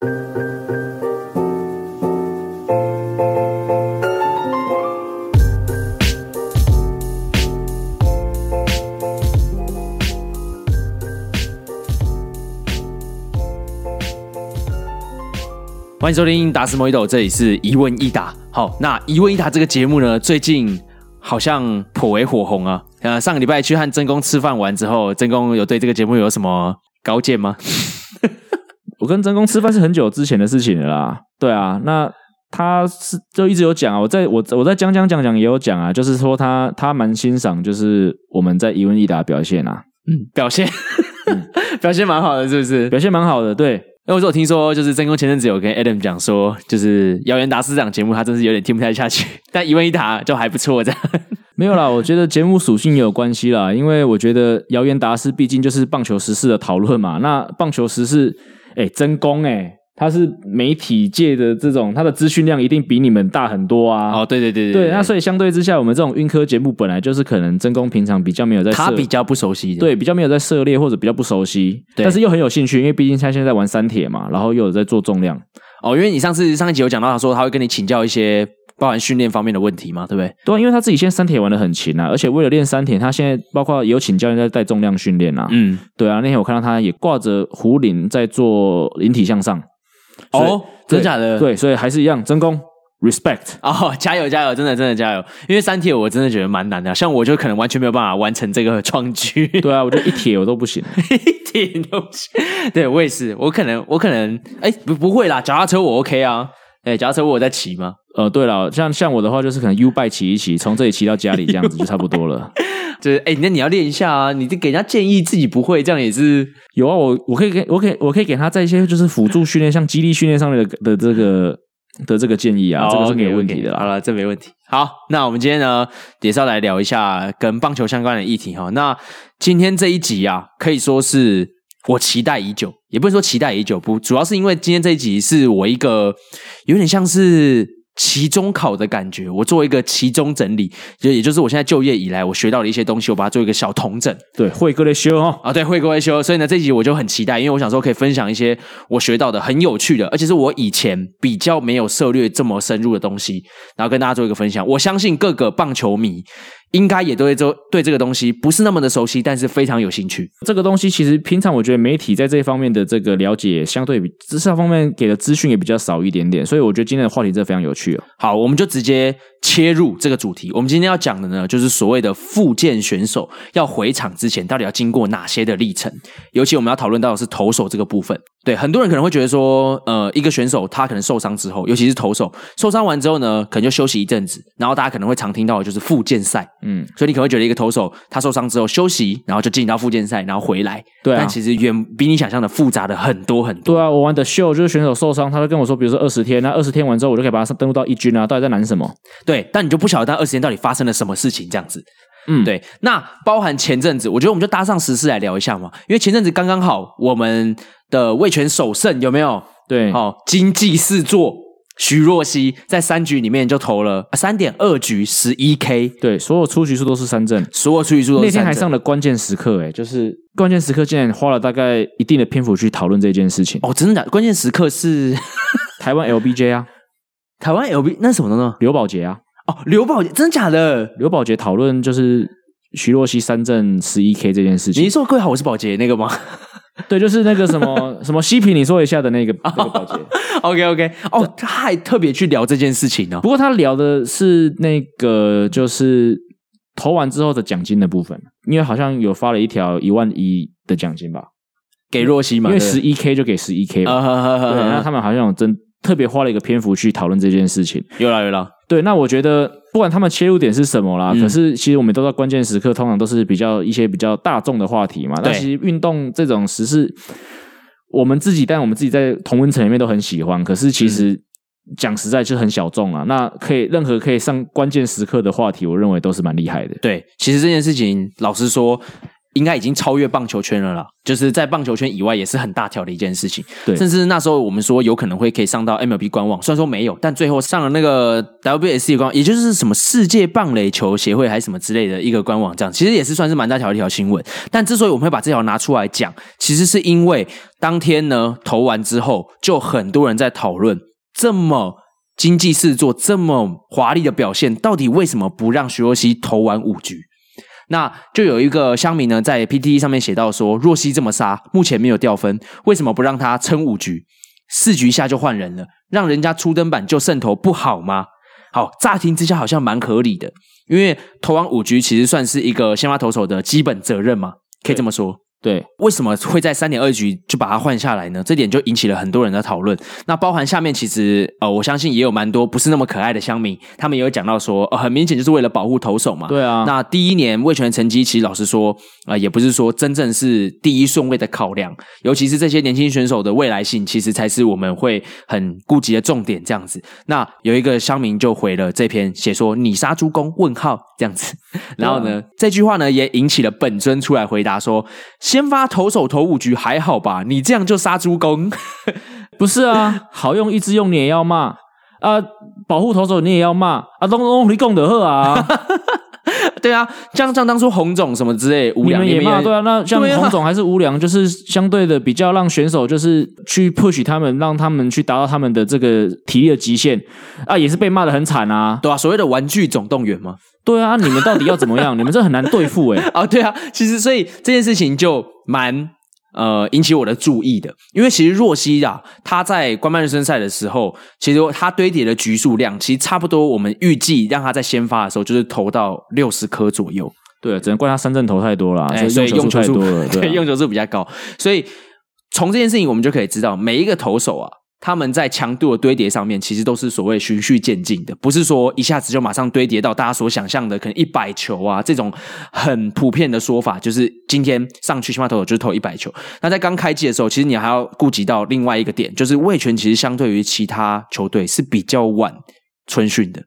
欢迎收听达斯莫伊斗，这里是一问一答。好，那一问一答这个节目呢，最近好像颇为火红啊。呃，上个礼拜去和真公吃饭完之后，真公有对这个节目有什么高见吗？我跟真公吃饭是很久之前的事情了啦。对啊，那他是就一直有讲啊，我在我我在讲讲讲讲也有讲啊，就是说他他蛮欣赏，就是我们在一问一答表现啊，嗯，表现 表现蛮好的，是不是？表现蛮好的，对。因为我听说，就是真公前阵子有跟 Adam 讲说，就是谣言达斯这档节目，他真是有点听不太下去。但一问一答就还不错，这样 没有啦。我觉得节目属性也有关系啦，因为我觉得谣言达斯毕竟就是棒球时事的讨论嘛。那棒球时事，哎，真功哎。他是媒体界的这种，他的资讯量一定比你们大很多啊！哦，对对对对，对，那所以相对之下，我们这种运科节目本来就是可能真功平常比较没有在，他比较不熟悉的，对，比较没有在涉猎或者比较不熟悉，但是又很有兴趣，因为毕竟他现在在玩三铁嘛，然后又有在做重量。哦，因为你上次上一集有讲到，他说他会跟你请教一些包含训练方面的问题嘛，对不对？对，因为他自己现在三铁玩的很勤啊，而且为了练三铁，他现在包括有请教练在带重量训练啊。嗯，对啊，那天我看到他也挂着壶铃在做引体向上。哦，真假的？对，所以还是一样，真功，respect 哦，加油加油，真的真的加油！因为三铁我真的觉得蛮难的，像我就可能完全没有办法完成这个创举。对啊，我觉得一铁我都不行，一铁都不行。对，我也是，我可能我可能哎不不会啦，脚踏车我 OK 啊，哎脚踏车我有在骑吗？呃，对了，像像我的话就是可能 U bike 骑一骑，从这里骑到家里这样子就差不多了。就是哎，那你要练一下啊！你给人家建议自己不会，这样也是有啊。我我可以给我可以我可以给他在一些就是辅助训练，像激励训练上面的的这个的这个建议啊，这个是没有问题的啦。好了，这没问题。好，那我们今天呢也是要来聊一下跟棒球相关的议题哈。那今天这一集啊，可以说是我期待已久，也不是说期待已久，不，主要是因为今天这一集是我一个有点像是。期中考的感觉，我做一个期中整理，就也就是我现在就业以来我学到的一些东西，我把它做一个小统整。对，会各位修哦，啊，对，会各位修。所以呢，这一集我就很期待，因为我想说可以分享一些我学到的很有趣的，而且是我以前比较没有涉略这么深入的东西，然后跟大家做一个分享。我相信各个棒球迷。应该也都会做对这个东西不是那么的熟悉，但是非常有兴趣。这个东西其实平常我觉得媒体在这一方面的这个了解，相对比知识方面给的资讯也比较少一点点，所以我觉得今天的话题真的非常有趣哦。好，我们就直接切入这个主题。我们今天要讲的呢，就是所谓的复健选手要回场之前，到底要经过哪些的历程？尤其我们要讨论到的是投手这个部分。对，很多人可能会觉得说，呃，一个选手他可能受伤之后，尤其是投手受伤完之后呢，可能就休息一阵子，然后大家可能会常听到的就是复健赛，嗯，所以你可能会觉得一个投手他受伤之后休息，然后就进到复健赛，然后回来，对啊，但其实远比你想象的复杂的很多很多。对啊，我玩的秀就是选手受伤，他会跟我说，比如说二十天，那二十天完之后，我就可以把他登录到一军啊，到底在难什么？对，但你就不晓得他二十天到底发生了什么事情，这样子。嗯，对，那包含前阵子，我觉得我们就搭上时事来聊一下嘛，因为前阵子刚刚好，我们的味全首胜有没有？对，好，经济四座徐若曦在三局里面就投了三点二局十一 K，对，所有出局数都是三振，所有出局数都是三。那天还上了关键时刻，哎，就是关键时刻竟然花了大概一定的篇幅去讨论这件事情。哦，真的假的？关键时刻是 台湾 LBJ 啊，台湾 LB 那是什么呢？刘宝杰啊。哦，刘宝杰真的假的？刘宝杰讨论就是徐若曦三振十一 K 这件事情。你说各位好，我是宝杰那个吗？对，就是那个什么 什么西皮，你说一下的那个那个宝杰。OK OK，哦，他还特别去聊这件事情呢。不过他聊的是那个就是投完之后的奖金的部分，因为好像有发了一条一万一的奖金吧，给若曦嘛，因为十一 K 就给十一 K 嘛。对，那他们好像有真特别花了一个篇幅去讨论这件事情。有啦有啦。对，那我觉得不管他们切入点是什么啦，嗯、可是其实我们都在关键时刻，通常都是比较一些比较大众的话题嘛。对那其实运动这种时事，我们自己，但我们自己在同温层里面都很喜欢。可是其实讲实在，就很小众啊。那可以任何可以上关键时刻的话题，我认为都是蛮厉害的。对，其实这件事情，老实说。应该已经超越棒球圈了啦，就是在棒球圈以外也是很大条的一件事情。对，甚至那时候我们说有可能会可以上到 MLB 官网，虽然说没有，但最后上了那个 WBC 官网，也就是什么世界棒垒球协会还是什么之类的一个官网，这样其实也是算是蛮大条的一条新闻。但之所以我们会把这条拿出来讲，其实是因为当天呢投完之后，就很多人在讨论这么经济适作、这么华丽的表现，到底为什么不让徐若曦投完五局？那就有一个乡民呢，在 PTT 上面写到说：“若曦这么杀，目前没有掉分，为什么不让他撑五局？四局下就换人了，让人家初登板就胜投不好吗？”好，乍听之下好像蛮合理的，因为投完五局其实算是一个先发投手的基本责任嘛，可以这么说。对，为什么会在三点二局就把它换下来呢？这点就引起了很多人的讨论。那包含下面其实呃，我相信也有蛮多不是那么可爱的乡民，他们也有讲到说，呃，很明显就是为了保护投手嘛。对啊。那第一年味全的成绩，其实老实说，呃，也不是说真正是第一顺位的考量，尤其是这些年轻选手的未来性，其实才是我们会很顾及的重点。这样子，那有一个乡民就回了这篇，写说你杀猪公？问号这样子。然后呢，这句话呢也引起了本尊出来回答说。先发投手投五局还好吧？你这样就杀猪工？不是啊，好用一支用你也要骂啊！保护投手你也要骂啊！东东你讲得喝啊！对啊，像像当初红总什么之类，无良也骂对啊。那像红总还是无良，就是相对的比较让选手就是去 push 他们，让他们去达到他们的这个体力的极限啊，也是被骂的很惨啊，对啊，所谓的玩具总动员嘛。对啊，你们到底要怎么样？你们这很难对付哎、欸！啊，对啊，其实所以这件事情就蛮呃引起我的注意的，因为其实若曦啊，他在官办热身赛的时候，其实他堆叠的局数量其实差不多，我们预计让他在先发的时候就是投到六十颗左右。对，只能怪他三振投太多了，欸、所以用球数太多了，对，用球数比较高。所以从这件事情我们就可以知道，每一个投手啊。他们在强度的堆叠上面，其实都是所谓循序渐进的，不是说一下子就马上堆叠到大家所想象的可能一百球啊这种很普遍的说法，就是今天上去先发投手就是投一百球。那在刚开季的时候，其实你还要顾及到另外一个点，就是味权其实相对于其他球队是比较晚春训的。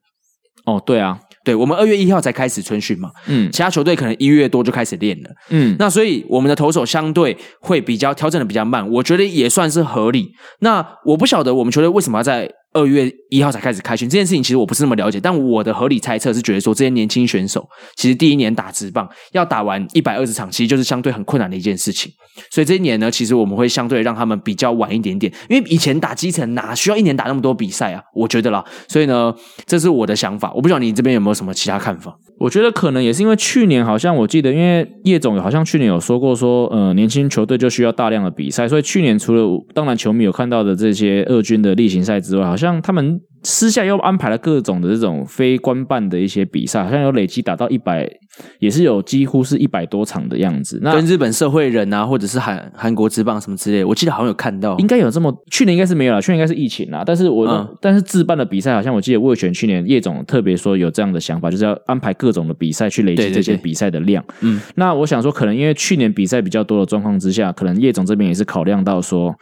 哦，对啊。对，我们二月一号才开始春训嘛，嗯，其他球队可能一月多就开始练了，嗯，那所以我们的投手相对会比较调整的比较慢，我觉得也算是合理。那我不晓得我们球队为什么要在。二月一号才开始开训这件事情，其实我不是那么了解，但我的合理猜测是觉得说，这些年轻选手其实第一年打直棒要打完一百二十场，其实就是相对很困难的一件事情。所以这一年呢，其实我们会相对让他们比较晚一点点，因为以前打基层哪需要一年打那么多比赛啊？我觉得啦，所以呢，这是我的想法。我不知道你这边有没有什么其他看法？我觉得可能也是因为去年好像我记得，因为叶总好像去年有说过说，呃，年轻球队就需要大量的比赛，所以去年除了当然球迷有看到的这些二军的例行赛之外，好像他们。私下又安排了各种的这种非官办的一些比赛，好像有累积达到一百，也是有几乎是一百多场的样子。那跟日本社会人啊，或者是韩韩国职棒什么之类，我记得好像有看到，应该有这么，去年应该是没有了，去年应该是疫情啦。但是我，嗯、但是自办的比赛，好像我记得魏权去年叶总特别说有这样的想法，就是要安排各种的比赛去累积这些比赛的量。对对对，嗯，那我想说，可能因为去年比赛比较多的状况之下，可能叶总这边也是考量到说。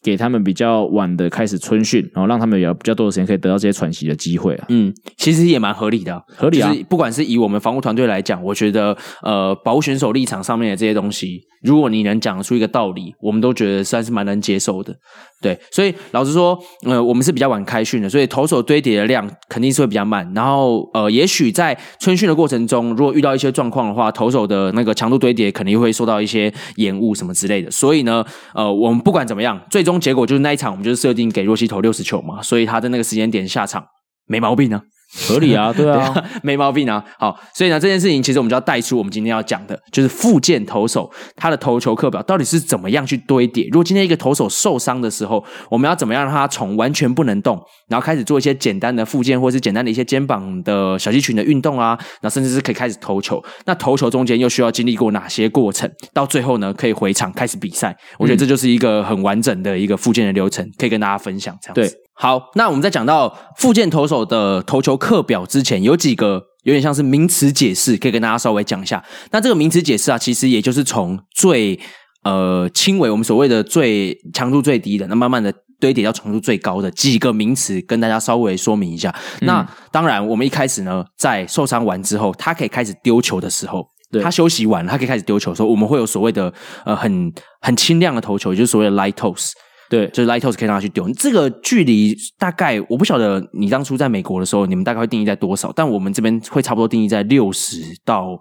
给他们比较晚的开始春训，然后让他们有比较多的时间可以得到这些喘息的机会啊。嗯，其实也蛮合理的啊，合理啊。就是不管是以我们防护团队来讲，我觉得呃，保护选手立场上面的这些东西，如果你能讲出一个道理，我们都觉得算是蛮能接受的。对，所以老实说，呃，我们是比较晚开训的，所以投手堆叠的量肯定是会比较慢。然后，呃，也许在春训的过程中，如果遇到一些状况的话，投手的那个强度堆叠肯定会受到一些延误什么之类的。所以呢，呃，我们不管怎么样，最终结果就是那一场，我们就是设定给若曦投六十球嘛，所以他在那个时间点下场没毛病呢。合理 啊，对啊，没毛病啊。好，所以呢，这件事情其实我们就要带出我们今天要讲的，就是复健投手他的投球课表到底是怎么样去堆叠。如果今天一个投手受伤的时候，我们要怎么样让他从完全不能动，然后开始做一些简单的复健，或者是简单的一些肩膀的小肌群的运动啊，那甚至是可以开始投球。那投球中间又需要经历过哪些过程？到最后呢，可以回场开始比赛。我觉得这就是一个很完整的一个复健的流程，可以跟大家分享。这样子。对。好，那我们在讲到复健投手的投球课表之前，有几个有点像是名词解释，可以跟大家稍微讲一下。那这个名词解释啊，其实也就是从最呃轻微，我们所谓的最强度最低的，那慢慢的堆叠到强度最高的几个名词，跟大家稍微说明一下。嗯、那当然，我们一开始呢，在受伤完之后，他可以开始丢球的时候，他休息完了，他可以开始丢球的时候，我们会有所谓的呃很很轻量的投球，也就是所谓的 light toss。对，就是 light toss 可以让他去丢。这个距离大概我不晓得你当初在美国的时候，你们大概会定义在多少？但我们这边会差不多定义在六十到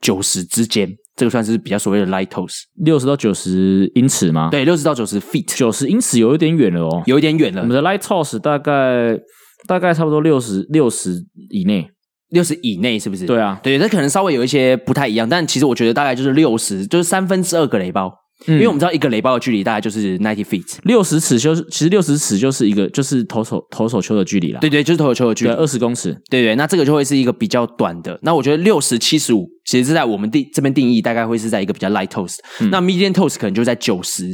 九十之间。这个算是比较所谓的 light toss，六十到九十英尺吗？对，六十到九十 feet，九十英尺有一点远了哦，有一点远了。我们的 light toss 大概大概差不多六十六十以内，六十以内是不是？对啊，对，这可能稍微有一些不太一样，但其实我觉得大概就是六十，就是三分之二个雷包。嗯、因为我们知道一个雷包的距离大概就是 ninety feet，六十尺就是其实六十尺就是一个就是投手投手球的距离啦。对对，就是投手球的距离，二十公尺。对对，那这个就会是一个比较短的。那我觉得六十七十五，其实是在我们定这边定义大概会是在一个比较 light toss，嗯、那 medium toast 可能就在九十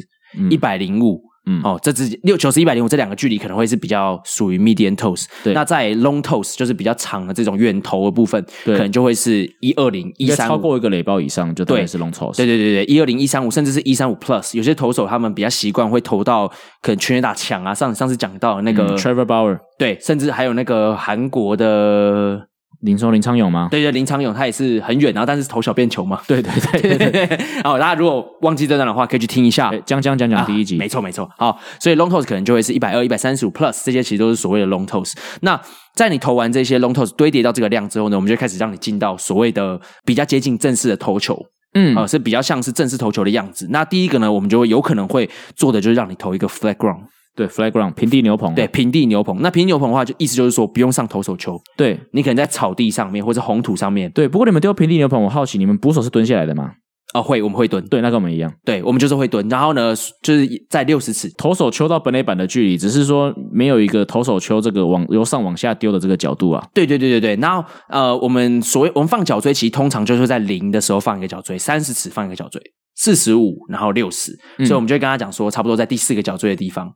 一百零五。嗯，哦，这只六九十一百零五这两个距离可能会是比较属于 medium toss，对，那在 long toss 就是比较长的这种远投的部分，对，可能就会是一二零一三，超过一个垒包以上就对是 long toss，对对对对，一二零一三五甚至是一三五 plus，有些投手他们比较习惯会投到可能全垒打墙啊，上上次讲到的那个、嗯、Trevor Bauer，对，甚至还有那个韩国的。林说林昌勇吗？对对，林昌勇他也是很远，然后但是投小便球嘛。对对对对对。然后 大家如果忘记这段的话，可以去听一下江江讲讲第一集。没错没错。好，所以 long toss 可能就会是一百二、一百三十五 plus，这些其实都是所谓的 long toss。那在你投完这些 long toss 堆叠到这个量之后呢，我们就开始让你进到所谓的比较接近正式的投球。嗯，啊，是比较像是正式投球的样子。那第一个呢，我们就会有可能会做的就是让你投一个 flat ground。对，flat ground 平地牛棚，对，平地牛棚。那平地牛棚的话，就意思就是说不用上投手球，对，你可能在草地上面或者红土上面。对，不过你们丢平地牛棚，我好奇你们捕手是蹲下来的吗？哦，会，我们会蹲。对，那跟我们一样。对，我们就是会蹲。然后呢，就是在六十尺投手丘到本垒板的距离，只是说没有一个投手丘这个往由上往下丢的这个角度啊。对对对对对。然后呃，我们所谓我们放角锥，其实通常就是在零的时候放一个角锥，三十尺放一个角锥，四十五然后六十，所以我们就会跟他讲说，差不多在第四个角锥的地方。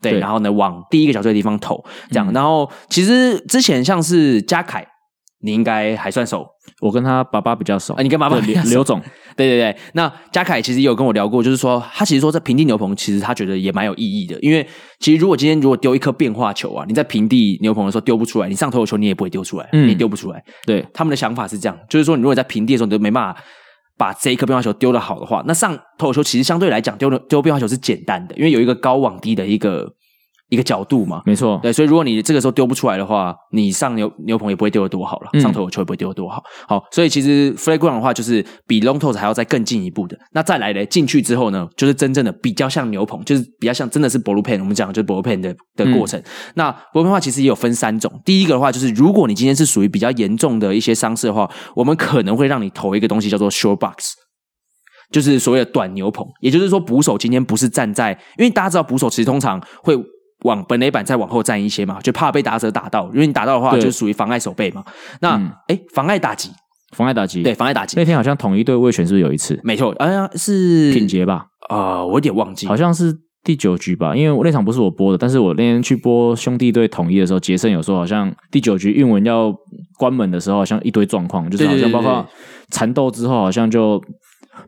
对，然后呢，往第一个角锥的地方投，这样。嗯、然后其实之前像是嘉凯，你应该还算熟。我跟他爸爸比较熟。啊，你跟爸爸刘。刘总，对对对。那嘉凯其实也有跟我聊过，就是说他其实说在平地牛棚，其实他觉得也蛮有意义的。因为其实如果今天如果丢一颗变化球啊，你在平地牛棚的时候丢不出来，你上投手球你也不会丢出来，嗯、你丢不出来。对，他们的想法是这样，就是说你如果在平地的时候你都没办法。把这一颗变化球丢的好的话，那上投球其实相对来讲丢的丢变化球是简单的，因为有一个高往低的一个。一个角度嘛，没错，对，所以如果你这个时候丢不出来的话，你上牛牛棚也不会丢得多好了，嗯、上投球也不会丢得多好。好，所以其实 flat ground 的话，就是比 long toss 还要再更进一步的。那再来呢，进去之后呢，就是真正的比较像牛棚，就是比较像真的是 blue pen，我们讲的就是 blue pen 的的过程。嗯、那 bullpen 的话，其实也有分三种。第一个的话，就是如果你今天是属于比较严重的一些伤势的话，我们可能会让你投一个东西叫做 short box，就是所谓的短牛棚。也就是说，捕手今天不是站在，因为大家知道捕手其实通常会。往本垒板再往后站一些嘛，就怕被打者打到，因为你打到的话，就属于妨碍守备嘛。那哎、嗯，妨碍打击，妨碍打击，对，妨碍打击。那天好像统一队味全是不是有一次？没错，哎呀，是品杰吧？啊、呃，我有点忘记，好像是第九局吧。因为我那场不是我播的，但是我那天去播兄弟队统一的时候，杰森有说好像第九局运文要关门的时候，好像一堆状况，就是好像包括缠斗之后，好像就。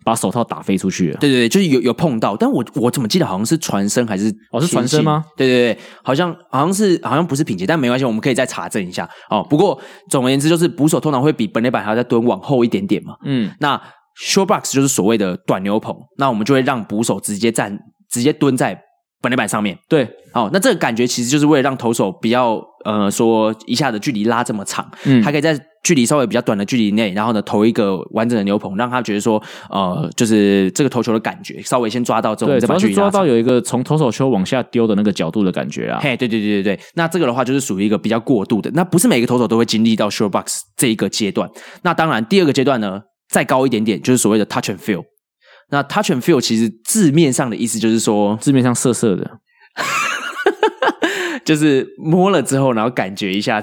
把手套打飞出去了。对对对，就是有有碰到，但我我怎么记得好像是传声还是哦是传声吗？对对对，好像好像是好像不是品杰，但没关系，我们可以再查证一下哦。不过总而言之，就是捕手通常会比本垒板还要再蹲往后一点点嘛。嗯，那 short box 就是所谓的短牛棚，那我们就会让捕手直接站，直接蹲在本垒板上面。对，好，那这个感觉其实就是为了让投手不要呃说一下子距离拉这么长，嗯，他可以在。距离稍微比较短的距离内，然后呢，投一个完整的牛棚，让他觉得说，呃，就是这个投球的感觉，稍微先抓到之后，对，再把距离抓到有一个从投手球往下丢的那个角度的感觉啊。嘿，对对对对对，那这个的话就是属于一个比较过度的，那不是每个投手都会经历到 short box 这一个阶段。那当然，第二个阶段呢，再高一点点，就是所谓的 touch and feel。那 touch and feel 其实字面上的意思就是说，字面上涩涩的，就是摸了之后，然后感觉一下，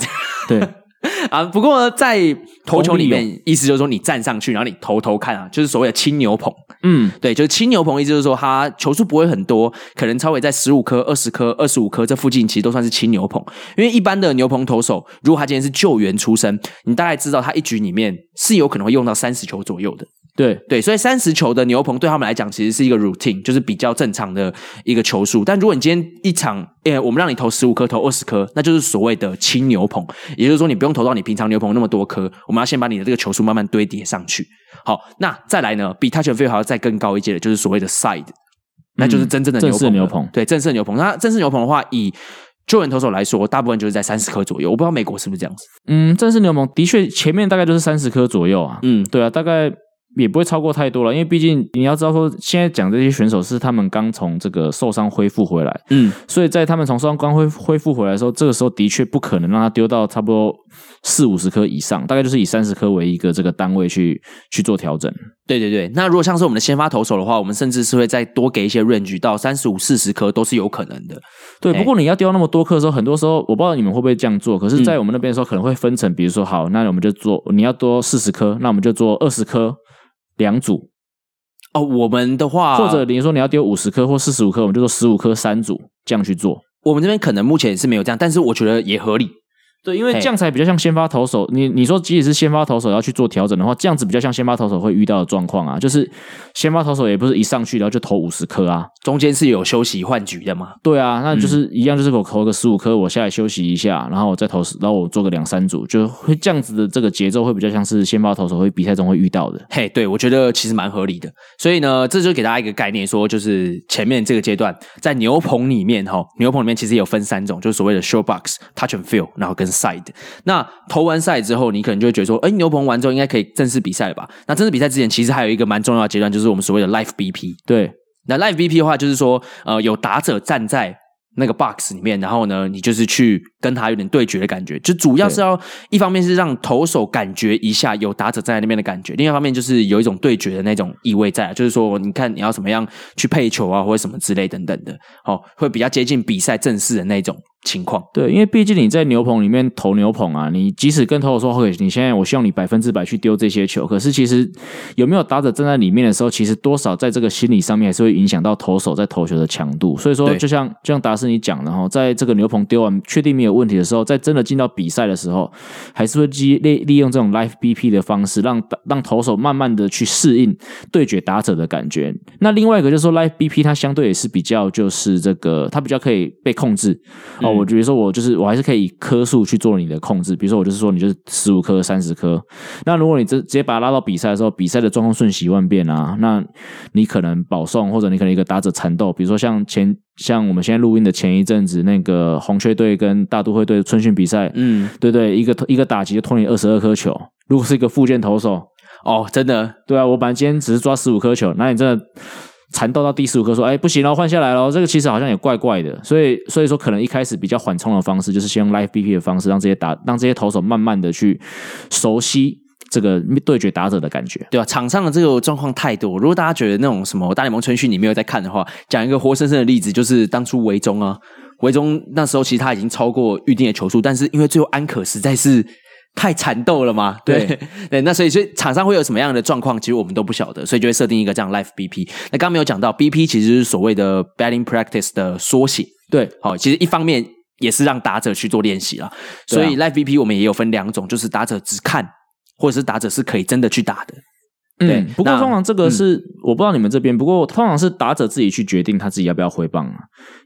对。啊，不过，在投球里面，意思就是说你站上去，然后你投投看啊，就是所谓的轻牛棚。嗯，对，就是轻牛棚，意思就是说它球数不会很多，可能超微在十五颗、二十颗、二十五颗这附近，其实都算是轻牛棚。因为一般的牛棚投手，如果他今天是救援出身，你大概知道他一局里面是有可能会用到三十球左右的。对对，所以三十球的牛棚对他们来讲其实是一个 routine，就是比较正常的一个球数。但如果你今天一场，诶，我们让你投十五颗、投二十颗，那就是所谓的轻牛棚，也就是说你不用投到你平常牛棚那么多颗，我们要先把你的这个球数慢慢堆叠上去。好，那再来呢，比 touch and feel 还要再更高一阶的，就是所谓的 side，那就是真正的牛棚，对，正式牛棚。那正式牛棚的话，以救援投手来说，大部分就是在三十颗左右。我不知道美国是不是这样子。嗯，正式牛棚的确前面大概就是三十颗左右啊。嗯，对啊，大概。也不会超过太多了，因为毕竟你要知道说，现在讲这些选手是他们刚从这个受伤恢复回来，嗯，所以在他们从受伤刚恢恢复回来的时候，这个时候的确不可能让他丢到差不多四五十颗以上，大概就是以三十颗为一个这个单位去去做调整。对对对，那如果像是我们的先发投手的话，我们甚至是会再多给一些 range 到三十五、四十颗都是有可能的。对，不过你要丢那么多颗的时候，很多时候我不知道你们会不会这样做，可是，在我们那边的时候可能会分成，比如说好，那我们就做你要多四十颗，那我们就做二十颗。两组哦，我们的话，或者你说你要丢五十颗或四十五颗，我们就说十五颗三组这样去做。我们这边可能目前是没有这样，但是我觉得也合理。对，因为这样才比较像先发投手。你你说，即使是先发投手要去做调整的话，这样子比较像先发投手会遇到的状况啊。就是先发投手也不是一上去然后就投五十颗啊，中间是有休息换局的嘛。对啊，那就是一样，就是我投个十五颗，我下来休息一下，然后我再投，然后我做个两三组，就会这样子的这个节奏会比较像是先发投手会比赛中会遇到的。嘿，对，我觉得其实蛮合理的。所以呢，这就给大家一个概念，说就是前面这个阶段在牛棚里面哈，牛棚里面其实有分三种，就是所谓的 short box、touch and feel，然后跟 side。那投完赛之后，你可能就会觉得说，哎，牛棚完之后应该可以正式比赛了吧？那正式比赛之前，其实还有一个蛮重要的阶段，就是我们所谓的 live BP。对，那 live BP 的话，就是说，呃，有打者站在那个 box 里面，然后呢，你就是去跟他有点对决的感觉，就主要是要一方面是让投手感觉一下有打者站在那边的感觉，另外一方面就是有一种对决的那种意味在，就是说，你看你要怎么样去配球啊，或者什么之类等等的，哦，会比较接近比赛正式的那种。情况对，因为毕竟你在牛棚里面投牛棚啊，你即使跟投手说，OK，你现在我希望你百分之百去丢这些球，可是其实有没有打者站在里面的时候，其实多少在这个心理上面还是会影响到投手在投球的强度。所以说，就像就像达斯你讲的哈，在这个牛棚丢完确定没有问题的时候，在真的进到比赛的时候，还是会利利利用这种 life BP 的方式，让让投手慢慢的去适应对决打者的感觉。那另外一个就是说，life BP 它相对也是比较就是这个它比较可以被控制。嗯我比如说，我就是我还是可以以颗数去做你的控制。比如说，我就是说，你就是十五颗、三十颗。那如果你直直接把它拉到比赛的时候，比赛的状况瞬息万变啊，那你可能保送，或者你可能一个打者缠斗。比如说，像前像我们现在录音的前一阵子，那个红雀队跟大都会队春训比赛，嗯，对对，一个一个打击就拖你二十二颗球。如果是一个附件投手，哦，真的，对啊，我本来今天只是抓十五颗球，那你真的。缠斗到第十五颗，说：“哎，不行了，换下来了。这个其实好像也怪怪的，所以所以说可能一开始比较缓冲的方式，就是先用 live BP 的方式，让这些打让这些投手慢慢的去熟悉这个对决打者的感觉，对吧？场上的这个状况太多，如果大家觉得那种什么大联盟春训你没有在看的话，讲一个活生生的例子，就是当初维中啊，维中那时候其实他已经超过预定的球数，但是因为最后安可实在是。”太缠斗了嘛？对对，对，那所以所以场上会有什么样的状况，其实我们都不晓得，所以就会设定一个这样 live BP。那刚刚没有讲到 BP，其实是所谓的 batting practice 的缩写。对，好，其实一方面也是让打者去做练习了。所以 live BP 我们也有分两种，就是打者只看，或者是打者是可以真的去打的。对，嗯、不过通常这个是、嗯、我不知道你们这边，不过通常是打者自己去决定他自己要不要挥棒啊。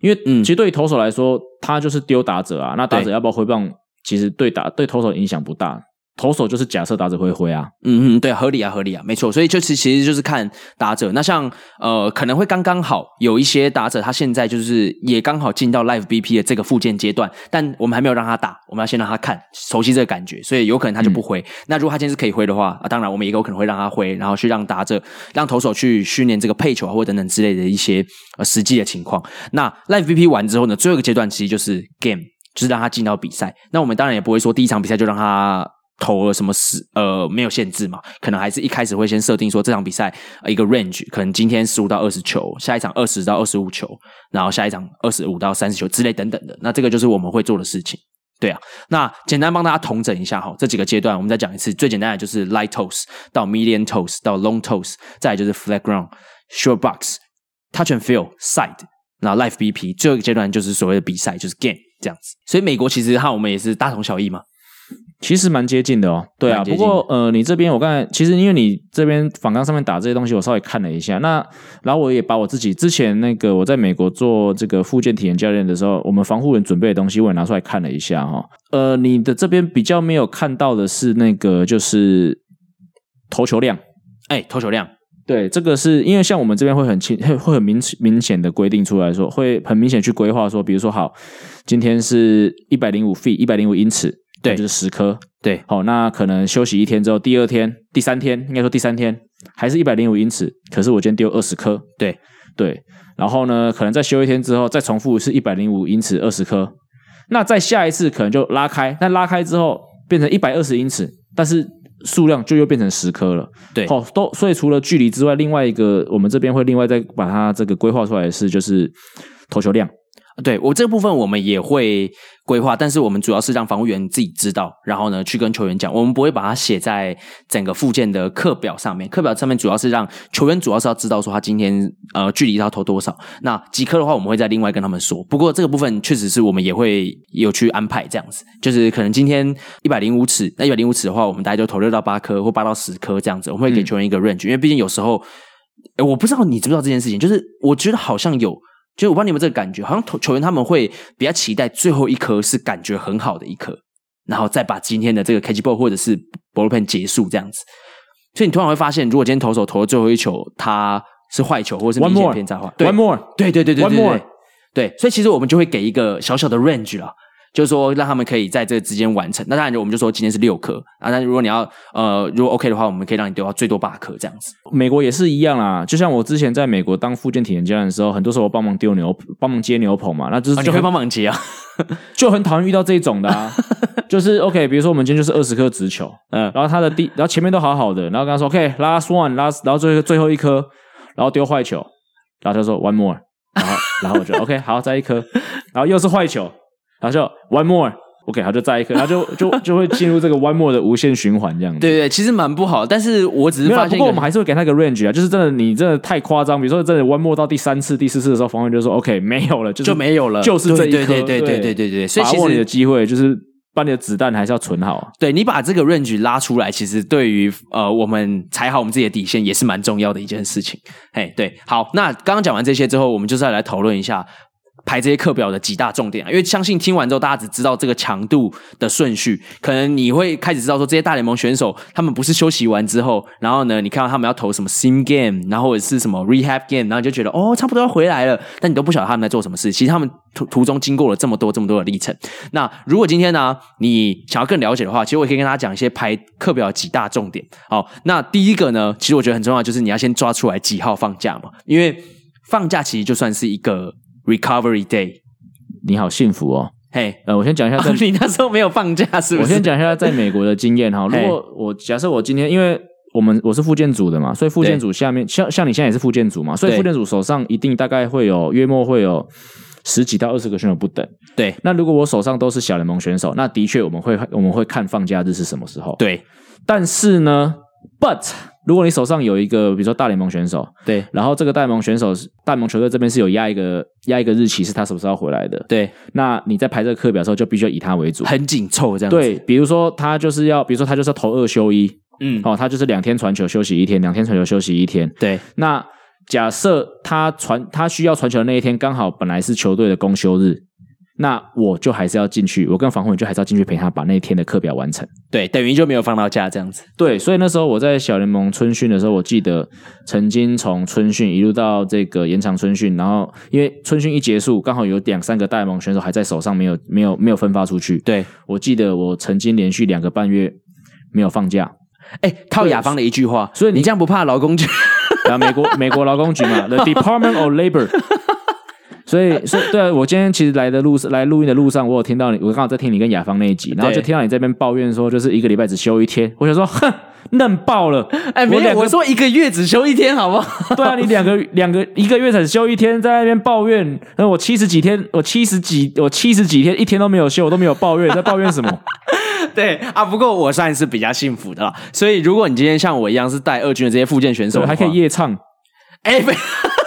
因为其实对于投手来说，他就是丢打者啊，那打者要不要挥棒？其实对打对投手影响不大，投手就是假设打者会挥啊，嗯嗯，对，合理啊，合理啊，没错，所以就其其实就是看打者。那像呃可能会刚刚好有一些打者，他现在就是也刚好进到 live BP 的这个附件阶段，但我们还没有让他打，我们要先让他看熟悉这个感觉，所以有可能他就不挥。嗯、那如果他今天是可以挥的话啊，当然我们也有可能会让他挥，然后去让打者让投手去训练这个配球啊或等等之类的一些呃实际的情况。那 live BP 完之后呢，最后一个阶段其实就是 game。就是让他进到比赛，那我们当然也不会说第一场比赛就让他投了什么十呃没有限制嘛，可能还是一开始会先设定说这场比赛一个 range，可能今天十五到二十球，下一场二十到二十五球，然后下一场二十五到三十球之类等等的，那这个就是我们会做的事情，对啊。那简单帮大家统整一下哈，这几个阶段我们再讲一次，最简单的就是 light toss 到 medium toss 到 long toss，再来就是 flat ground、short box、touch and feel、side，然后 life BP，最后一个阶段就是所谓的比赛，就是 game。这样子，所以美国其实和我们也是大同小异嘛。其实蛮接近的哦，对啊。不过呃，你这边我刚才其实因为你这边访纲上面打这些东西，我稍微看了一下。那然后我也把我自己之前那个我在美国做这个复健体验教练的时候，我们防护人准备的东西，我也拿出来看了一下哈、哦。呃，你的这边比较没有看到的是那个就是投球量，哎，投球量，对，这个是因为像我们这边会很清会很明明显的规定出来说，会很明显去规划说，比如说好，今天是一百零五 feet，一百零五英尺。对，就是十颗。对，好，那可能休息一天之后，第二天、第三天，应该说第三天还是一百零五英尺，可是我今天丢二十颗。对，对，然后呢，可能再休一天之后，再重复是一百零五英尺二十颗。那再下一次可能就拉开，那拉开之后变成一百二十英尺，但是数量就又变成十颗了。对，好，都所以除了距离之外，另外一个我们这边会另外再把它这个规划出来的是就是投球量。对，我这个部分我们也会规划，但是我们主要是让防护员自己知道，然后呢去跟球员讲，我们不会把它写在整个附件的课表上面。课表上面主要是让球员主要是要知道说他今天呃距离要投多少，那几颗的话我们会再另外跟他们说。不过这个部分确实是我们也会有去安排这样子，就是可能今天一百零五尺，那一百零五尺的话，我们大概就投六到八颗或八到十颗这样子，我们会给球员一个 range，、嗯、因为毕竟有时候，诶我不知道你知不知道这件事情，就是我觉得好像有。就我不知道你们这个感觉，好像球球员他们会比较期待最后一颗是感觉很好的一颗，然后再把今天的这个 catch ball 或者是 ball pen 结束这样子。所以你突然会发现，如果今天投手投了最后一球他是坏球或者是明显偏差的话，one more，对对对对对对 more，对，所以其实我们就会给一个小小的 range 了。就是说，让他们可以在这个之间完成。那当然，我们就说今天是六颗啊。那如果你要呃，如果 OK 的话，我们可以让你丢到最多八颗这样子。美国也是一样啦。就像我之前在美国当附件体验教练的时候，很多时候我帮忙丢牛，帮忙接牛棚嘛。那就是就、啊、你会帮忙接啊，就很讨厌遇到这种的啊。就是 OK，比如说我们今天就是二十颗直球，嗯，然后他的第，然后前面都好好的，然后跟他说 OK，last one，last，然后最后最后一颗，然后丢坏球，然后他说 one more，然后然后我就 OK，好，再一颗，然后又是坏球，然后就 one more。OK，他就再一颗，他就就就会进入这个 one more 的无限循环这样子。对对，其实蛮不好，但是我只是发现，不过我们还是会给他一个 range 啊，就是真的你真的太夸张，比如说真的 one more 到第三次、第四次的时候，防卫就说 OK 没有了，就是、就没有了，就是这一颗。对对对对对对对，把握你的机会就是把你的子弹还是要存好。对，你把这个 range 拉出来，其实对于呃我们踩好我们自己的底线也是蛮重要的一件事情。嘿，对，好，那刚刚讲完这些之后，我们就是要来讨论一下。排这些课表的几大重点啊，因为相信听完之后，大家只知道这个强度的顺序，可能你会开始知道说，这些大联盟选手他们不是休息完之后，然后呢，你看到他们要投什么 sim game，然后或者是什么 rehab game，然后就觉得哦，差不多要回来了，但你都不晓得他们在做什么事。其实他们途途中经过了这么多这么多的历程。那如果今天呢、你想要更了解的话，其实我可以跟大家讲一些排课表的几大重点。好，那第一个呢，其实我觉得很重要，就是你要先抓出来几号放假嘛，因为放假其实就算是一个。Recovery Day，你好幸福哦！嘿、hey，呃，我先讲一下在，哦，你那时候没有放假是不是？我先讲一下在美国的经验哈。如果我假设我今天，因为我们我是复健组的嘛，所以复健组下面像像你现在也是复健组嘛，所以复健组手上一定大概会有约莫会有十几到二十个选手不等。对，那如果我手上都是小联盟选手，那的确我们会我们会看放假日是什么时候。对，但是呢，But。如果你手上有一个，比如说大联盟选手，对，然后这个大联盟选手，大联盟球队这边是有压一个压一个日期，是他什么时候回来的，对，那你在排这个课表的时候，就必须要以他为主，很紧凑这样子。对，比如说他就是要，比如说他就是要投二休一，嗯，哦，他就是两天传球休息一天，两天传球休息一天，对。那假设他传他需要传球的那一天刚好本来是球队的公休日。那我就还是要进去，我跟防护员就还是要进去陪他把那一天的课表完成。对，等于就没有放到假这样子。对，所以那时候我在小联盟春训的时候，我记得曾经从春训一路到这个延长春训，然后因为春训一结束，刚好有两三个大联盟选手还在手上，没有没有没有分发出去。对，我记得我曾经连续两个半月没有放假。哎，靠雅芳的一句话，所以你，你这样不怕劳工局？啊，美国美国劳工局嘛，The Department of Labor。所以，所以，对啊，我今天其实来的路上，来录音的路上，我有听到你，我刚好在听你跟雅芳那一集，然后就听到你这边抱怨说，就是一个礼拜只休一天。我想说，哼，嫩爆了！哎，没有，我说一个月只休一天，好不好？对啊，你两个两个一个月才休一天，在那边抱怨，然后我七十几天，我七十几，我七十几天一天都没有休，我都没有抱怨，在抱怨什么？对啊，不过我算是比较幸福的啦。所以，如果你今天像我一样是带二军的这些复健选手，还可以夜唱。哎，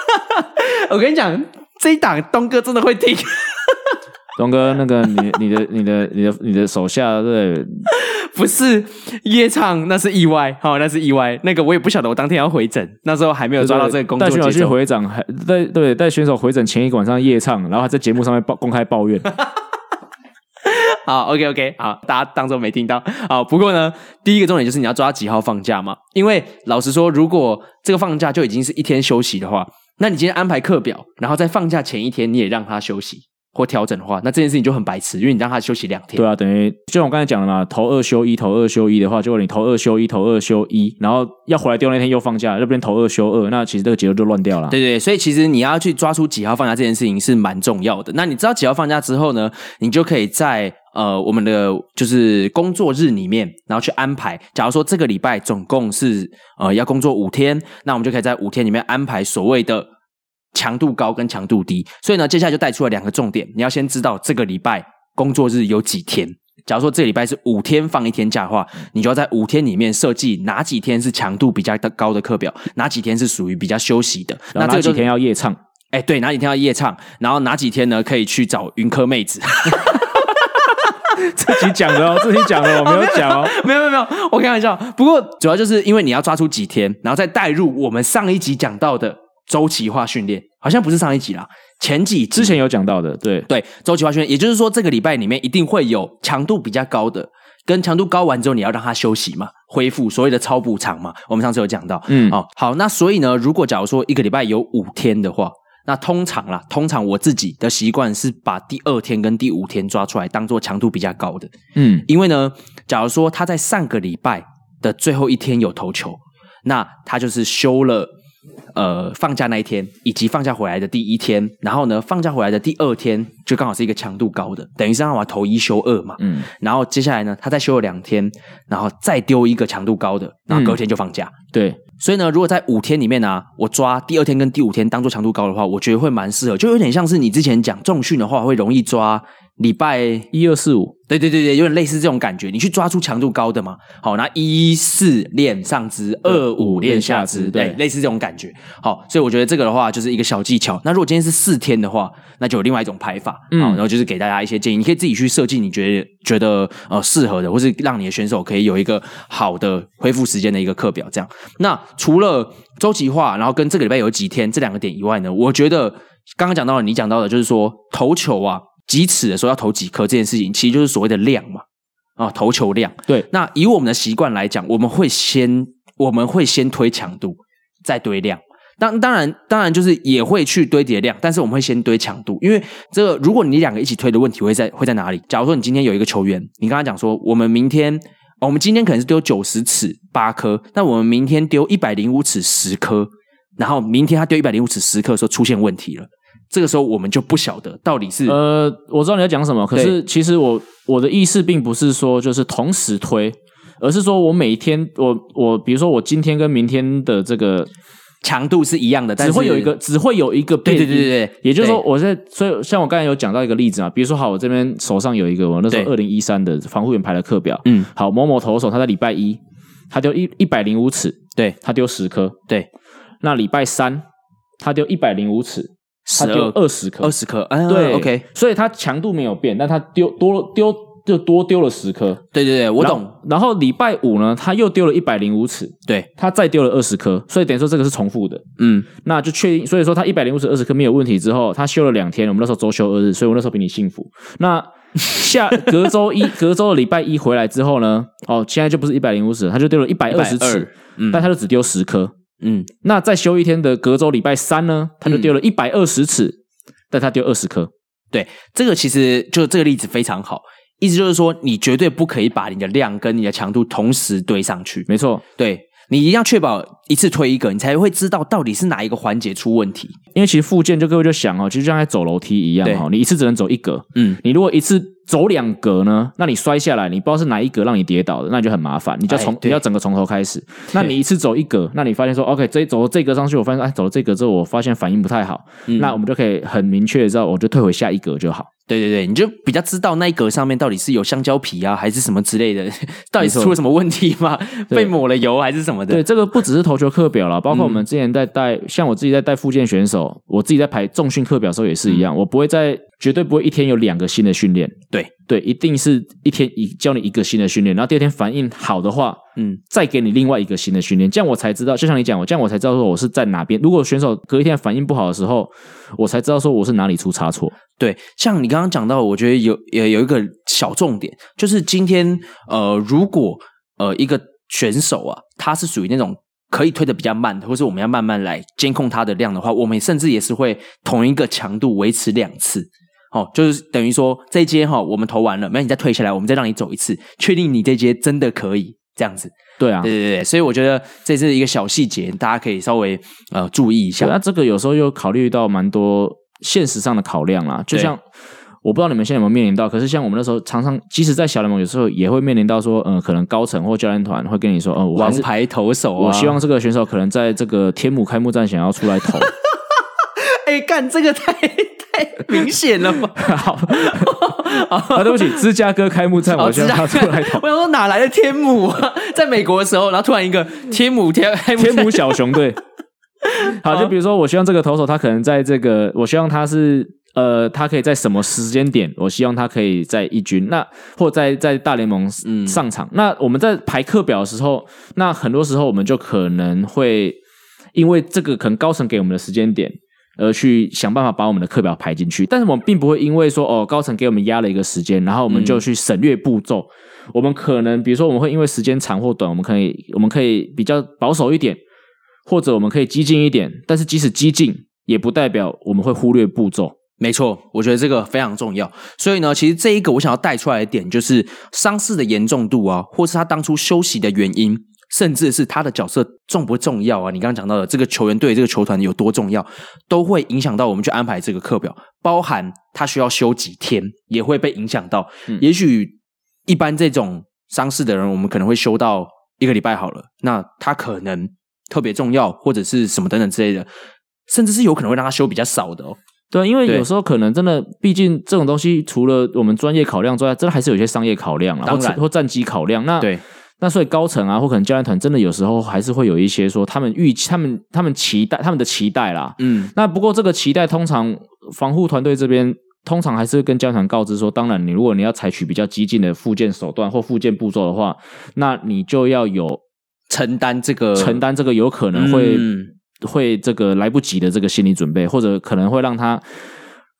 我跟你讲。这一档东哥真的会听，东哥，那个你你的你的你的你的手下对，不是夜唱，那是意外，好，那是意外。那个我也不晓得，我当天要回诊，那时候还没有抓到这个工作。带选手去回诊，还带对带选手回诊前一个晚上夜唱，然后还在节目上面报公开抱怨。好，OK OK，好，大家当做没听到。好，不过呢，第一个重点就是你要抓几号放假嘛，因为老实说，如果这个放假就已经是一天休息的话，那你今天安排课表，然后在放假前一天你也让他休息。或调整的话，那这件事情就很白痴，因为你让他休息两天。对啊，等于就像我刚才讲的嘛，投二休一，投二休一的话，结果你投二休一，投二休一，然后要回来丢那天又放假，那边投二休二，那其实这个节奏就乱掉了。对对，所以其实你要去抓出几号放假这件事情是蛮重要的。那你知道几号放假之后呢，你就可以在呃我们的就是工作日里面，然后去安排。假如说这个礼拜总共是呃要工作五天，那我们就可以在五天里面安排所谓的。强度高跟强度低，所以呢，接下来就带出了两个重点。你要先知道这个礼拜工作日有几天。假如说这个礼拜是五天放一天假的话，你就要在五天里面设计哪几天是强度比较高的课表，哪几天是属于比较休息的。那这几天要夜唱？哎，对，哪几天要夜唱？然后哪几天呢可以去找云科妹子？自己讲的哦，自己讲的，我没有讲哦，没有没有没有，我开玩笑。不过主要就是因为你要抓出几天，然后再带入我们上一集讲到的。周期化训练好像不是上一集啦，前几之前有讲到的，对对，周期化训练，也就是说这个礼拜里面一定会有强度比较高的，跟强度高完之后你要让它休息嘛，恢复所谓的超补偿嘛，我们上次有讲到，嗯，哦，好，那所以呢，如果假如说一个礼拜有五天的话，那通常啦，通常我自己的习惯是把第二天跟第五天抓出来当做强度比较高的，嗯，因为呢，假如说他在上个礼拜的最后一天有投球，那他就是休了。呃，放假那一天，以及放假回来的第一天，然后呢，放假回来的第二天，就刚好是一个强度高的，等于是让我投一休二嘛。嗯，然后接下来呢，他再休了两天，然后再丢一个强度高的，然后隔天就放假。嗯、对，所以呢，如果在五天里面呢、啊，我抓第二天跟第五天当做强度高的话，我觉得会蛮适合，就有点像是你之前讲重训的话，会容易抓礼拜一二四五。对对对对，有点类似这种感觉，你去抓出强度高的嘛。好，那一四练上肢，二五练下肢，对，类似这种感觉。好，所以我觉得这个的话就是一个小技巧。那如果今天是四天的话，那就有另外一种排法。嗯，然后就是给大家一些建议，你可以自己去设计你觉得觉得呃适合的，或是让你的选手可以有一个好的恢复时间的一个课表。这样，那除了周期化，然后跟这个礼拜有几天这两个点以外呢，我觉得刚刚讲到了，你讲到的就是说投球啊。几尺的时候要投几颗这件事情，其实就是所谓的量嘛，啊，投球量。对，那以我们的习惯来讲，我们会先我们会先推强度，再堆量。当当然当然就是也会去堆叠量，但是我们会先堆强度，因为这个如果你两个一起推的问题会在会在哪里？假如说你今天有一个球员，你刚才讲说我们明天我们今天可能是丢九十尺八颗，那我们明天丢一百零五尺十颗，然后明天他丢一百零五尺十颗的时候出现问题了。这个时候我们就不晓得到底是呃，我知道你在讲什么，可是其实我我的意思并不是说就是同时推，而是说我每天我我比如说我今天跟明天的这个强度是一样的，但是只会有一个只会有一个变对对对对，也就是说我在所以像我刚才有讲到一个例子啊，比如说好，我这边手上有一个我那时候二零一三的防护员排的课表，嗯，好，某某投手他在礼拜一他丢一一百零五尺，对，他丢十颗，对，那礼拜三他丢一百零五尺。他丢二十颗，二十颗，嗯，对，OK，所以它强度没有变，但它丢多丢就多丢了十颗，对对对，我懂。然后礼拜五呢，他又丢了一百零五尺，对，他再丢了二十颗，所以等于说这个是重复的，嗯，那就确定，所以说他一百零五尺二十颗没有问题之后，他休了两天，我们那时候周休二日，所以我那时候比你幸福。那下隔周一隔周的礼拜一回来之后呢，哦，现在就不是一百零五尺，他就丢了一百二十尺，嗯，但他就只丢十颗。嗯，那再休一天的隔周礼拜三呢，他就丢了一百二十尺，嗯、但他丢二十颗。对，这个其实就这个例子非常好，意思就是说，你绝对不可以把你的量跟你的强度同时堆上去。没错，对，你一定要确保一次推一个，你才会知道到底是哪一个环节出问题。因为其实附件就各位就想哦，其实就像在走楼梯一样哈，你一次只能走一格。嗯，你如果一次。走两格呢，那你摔下来，你不知道是哪一格让你跌倒的，那你就很麻烦，你就从你要整个从头开始。那你一次走一格，那你发现说，OK，这走了这格上去，我发现哎，走了这格之后，我发现反应不太好，嗯、那我们就可以很明确的知道，我就退回下一格就好。对对对，你就比较知道那一格上面到底是有香蕉皮啊，还是什么之类的，到底是出了什么问题吗？被抹了油还是什么的？对，这个不只是投投球课表了，包括我们之前在带，嗯、像我自己在带复健选手，我自己在排重训课表的时候也是一样，嗯、我不会在绝对不会一天有两个新的训练，对。对，一定是一天一教你一个新的训练，然后第二天反应好的话，嗯，再给你另外一个新的训练，这样我才知道，就像你讲，我这样我才知道说我是在哪边。如果选手隔一天反应不好的时候，我才知道说我是哪里出差错。对，像你刚刚讲到，我觉得有也有一个小重点，就是今天呃，如果呃一个选手啊，他是属于那种可以推的比较慢的，或是我们要慢慢来监控它的量的话，我们甚至也是会同一个强度维持两次，哦，就是等于说这一阶哈，我们投完了，没有你再退下来，我们再让你走一次，确定你这阶真的可以这样子。对啊，对对对，所以我觉得这是一个小细节，大家可以稍微呃注意一下。那这个有时候又考虑到蛮多现实上的考量啦，就像。我不知道你们现在有没有面临到，可是像我们那时候常常，即使在小联盟，有时候也会面临到说，嗯、呃，可能高层或教练团会跟你说，嗯、呃，王牌投手、啊，我希望这个选手可能在这个天母开幕战想要出来投。哎、欸，干这个太太明显了吧？好啊，对不起，芝加哥开幕战，我希望他出来投。我想说哪来的天母啊？在美国的时候，然后突然一个天母天天母小熊队。好，就比如说，我希望这个投手他可能在这个，我希望他是。呃，他可以在什么时间点？我希望他可以在一军，那或在在大联盟上场。嗯、那我们在排课表的时候，那很多时候我们就可能会因为这个可能高层给我们的时间点，而去想办法把我们的课表排进去。但是我们并不会因为说哦，高层给我们压了一个时间，然后我们就去省略步骤。嗯、我们可能比如说我们会因为时间长或短，我们可以我们可以比较保守一点，或者我们可以激进一点。但是即使激进，也不代表我们会忽略步骤。没错，我觉得这个非常重要。所以呢，其实这一个我想要带出来的点，就是伤势的严重度啊，或是他当初休息的原因，甚至是他的角色重不重要啊？你刚刚讲到的这个球员对这个球团有多重要，都会影响到我们去安排这个课表，包含他需要休几天，也会被影响到。嗯、也许一般这种伤势的人，我们可能会休到一个礼拜好了，那他可能特别重要，或者是什么等等之类的，甚至是有可能会让他休比较少的哦。对，因为有时候可能真的，毕竟这种东西除了我们专业考量之外，真的还是有些商业考量啦，当然或战绩考量。那对，那所以高层啊，或可能教练团真的有时候还是会有一些说他们预期、他们他们期待、他们的期待啦。嗯，那不过这个期待通常防护团队这边通常还是会跟教练团告知说，当然你如果你要采取比较激进的复健手段或复健步骤的话，那你就要有承担这个承担这个有可能会。会这个来不及的这个心理准备，或者可能会让他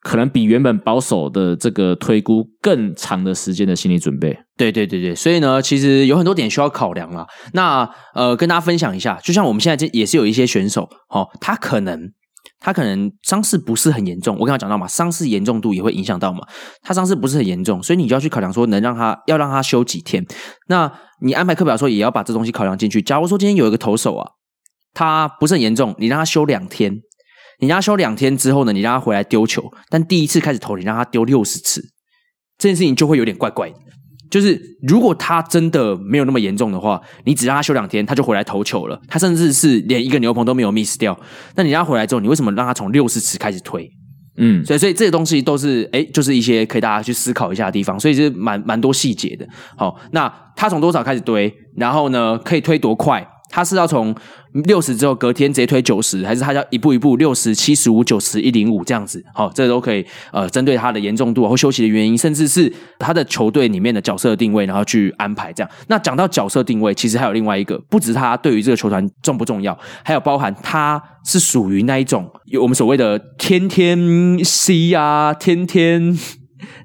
可能比原本保守的这个推估更长的时间的心理准备。对对对对，所以呢，其实有很多点需要考量啦。那呃，跟大家分享一下，就像我们现在这也是有一些选手，哦，他可能他可能伤势不是很严重。我刚刚讲到嘛，伤势严重度也会影响到嘛。他伤势不是很严重，所以你就要去考量说，能让他要让他休几天。那你安排课表的时候，也要把这东西考量进去。假如说今天有一个投手啊。他不是很严重，你让他休两天，你让他休两天之后呢，你让他回来丢球，但第一次开始投，你让他丢六十次，这件事情就会有点怪怪的。就是如果他真的没有那么严重的话，你只让他休两天，他就回来投球了，他甚至是连一个牛棚都没有 miss 掉。那你让他回来之后，你为什么让他从六十次开始推？嗯，所以所以这些东西都是诶，就是一些可以大家去思考一下的地方，所以是蛮蛮多细节的。好，那他从多少开始堆，然后呢，可以推多快？他是要从六十之后隔天直接推九十，还是他要一步一步六十、七十五、九十、一零五这样子？好，这都可以呃，针对他的严重度或休息的原因，甚至是他的球队里面的角色定位，然后去安排这样。那讲到角色定位，其实还有另外一个，不止他对于这个球团重不重要，还有包含他是属于那一种有我们所谓的天天 C 啊，天天。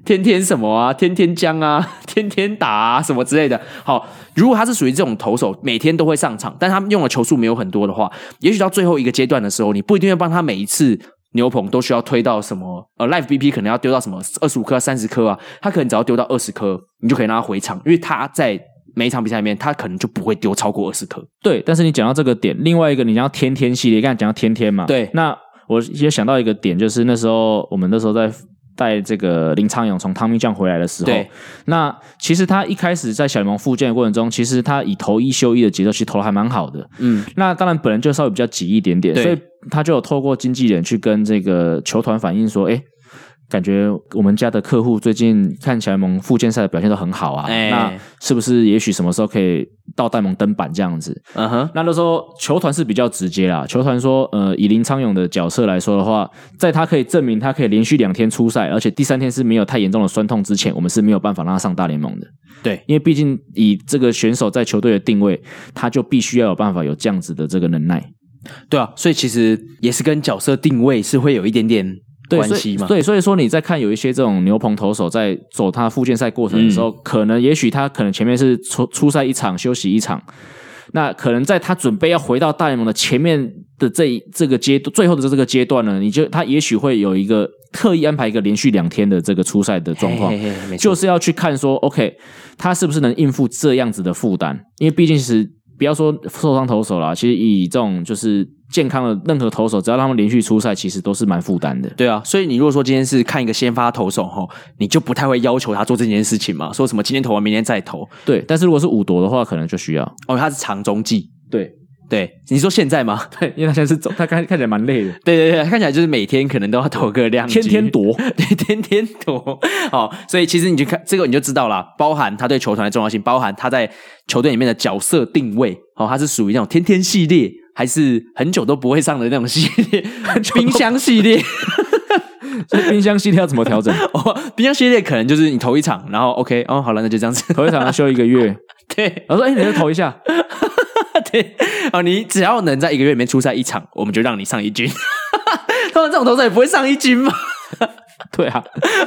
天天什么啊，天天将啊，天天打啊，什么之类的。好，如果他是属于这种投手，每天都会上场，但他用的球数没有很多的话，也许到最后一个阶段的时候，你不一定会帮他每一次牛棚都需要推到什么呃，Live BP 可能要丢到什么二十五颗、三十颗啊，他可能只要丢到二十颗，你就可以让他回场，因为他在每一场比赛里面，他可能就不会丢超过二十颗。对，但是你讲到这个点，另外一个你讲到天天系列，刚才讲到天天嘛，对，那我也想到一个点，就是那时候我们那时候在。带这个林昌勇从汤米酱回来的时候，对，那其实他一开始在小联盟复健的过程中，其实他以投一休一的节奏，其实投的还蛮好的。嗯，那当然本人就稍微比较急一点点，所以他就有透过经纪人去跟这个球团反映说，哎，感觉我们家的客户最近看起来蒙复健赛的表现都很好啊，哎、那是不是也许什么时候可以到戴蒙登板这样子？嗯哼，那那时候球团是比较直接啦，球团说，呃，以林昌勇的角色来说的话，在他可以证明他可以连续两天出赛，而且第三天是没有太严重的酸痛之前，我们是没有办法让他上大联盟的。对，因为毕竟以这个选手在球队的定位，他就必须要有办法有这样子的这个能耐。对啊，所以其实也是跟角色定位是会有一点点关系嘛。对，所以说你在看有一些这种牛棚投手在走他复健赛过程的时候，嗯、可能也许他可能前面是出出赛一场休息一场，那可能在他准备要回到大联盟的前面的这这个阶段，最后的这个阶段呢，你就他也许会有一个特意安排一个连续两天的这个初赛的状况，就是要去看说，OK，他是不是能应付这样子的负担？因为毕竟是。不要说受伤投手啦，其实以这种就是健康的任何投手，只要他们连续出赛，其实都是蛮负担的。对啊，所以你如果说今天是看一个先发投手吼，你就不太会要求他做这件事情嘛，说什么今天投完，明天再投。对，但是如果是五夺的话，可能就需要。哦，他是长中继。对。对，你说现在吗？对，因为他现在是走，他看看起来蛮累的。对对对，看起来就是每天可能都要投个两，天天夺，对，天天夺。好，所以其实你就看这个，你就知道了，包含他对球团的重要性，包含他在球队里面的角色定位。哦，他是属于那种天天系列，还是很久都不会上的那种系列？冰箱系列。所以冰箱系列要怎么调整？哦，冰箱系列可能就是你投一场，然后 OK，哦，好了，那就这样子，投一场要休一个月。对，我说，哎，你就投一下。对，哦，你只要能在一个月里面出赛一场，我们就让你上一军。通常这种投手也不会上一军嘛。对啊，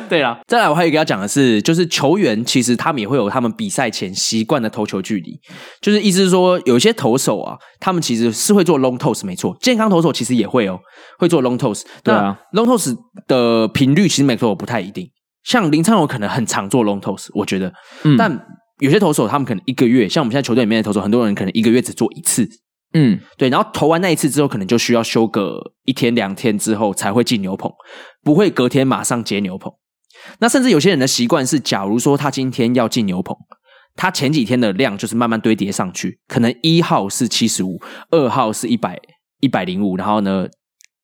对啊。再来，我还有一个要讲的是，就是球员其实他们也会有他们比赛前习惯的投球距离，就是意思是说，有些投手啊，他们其实是会做 long toss，没错。健康投手其实也会哦，会做 long toss。对啊，long toss 的频率其实每个投手不太一定。像林昌勇可能很常做 long toss，我觉得，嗯，但。有些投手他们可能一个月，像我们现在球队里面的投手，很多人可能一个月只做一次，嗯，对，然后投完那一次之后，可能就需要休个一天两天之后才会进牛棚，不会隔天马上接牛棚。那甚至有些人的习惯是，假如说他今天要进牛棚，他前几天的量就是慢慢堆叠上去，可能一号是七十五，二号是一百一百零五，然后呢，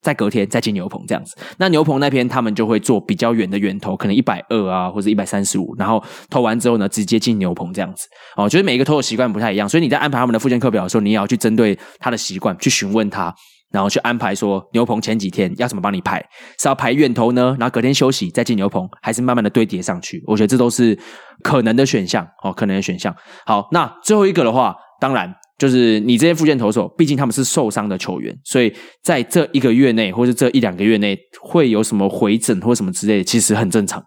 在隔天再进牛棚这样子，那牛棚那边他们就会做比较远的远投，可能一百二啊，或者一百三十五，然后投完之后呢，直接进牛棚这样子。哦，就是每一个投的习惯不太一样，所以你在安排他们的复健课表的时候，你也要去针对他的习惯去询问他，然后去安排说牛棚前几天要怎么帮你排，是要排远投呢，然后隔天休息再进牛棚，还是慢慢的堆叠上去？我觉得这都是可能的选项哦，可能的选项。好，那最后一个的话，当然。就是你这些复健投手，毕竟他们是受伤的球员，所以在这一个月内，或者这一两个月内，会有什么回诊或什么之类的，其实很正常。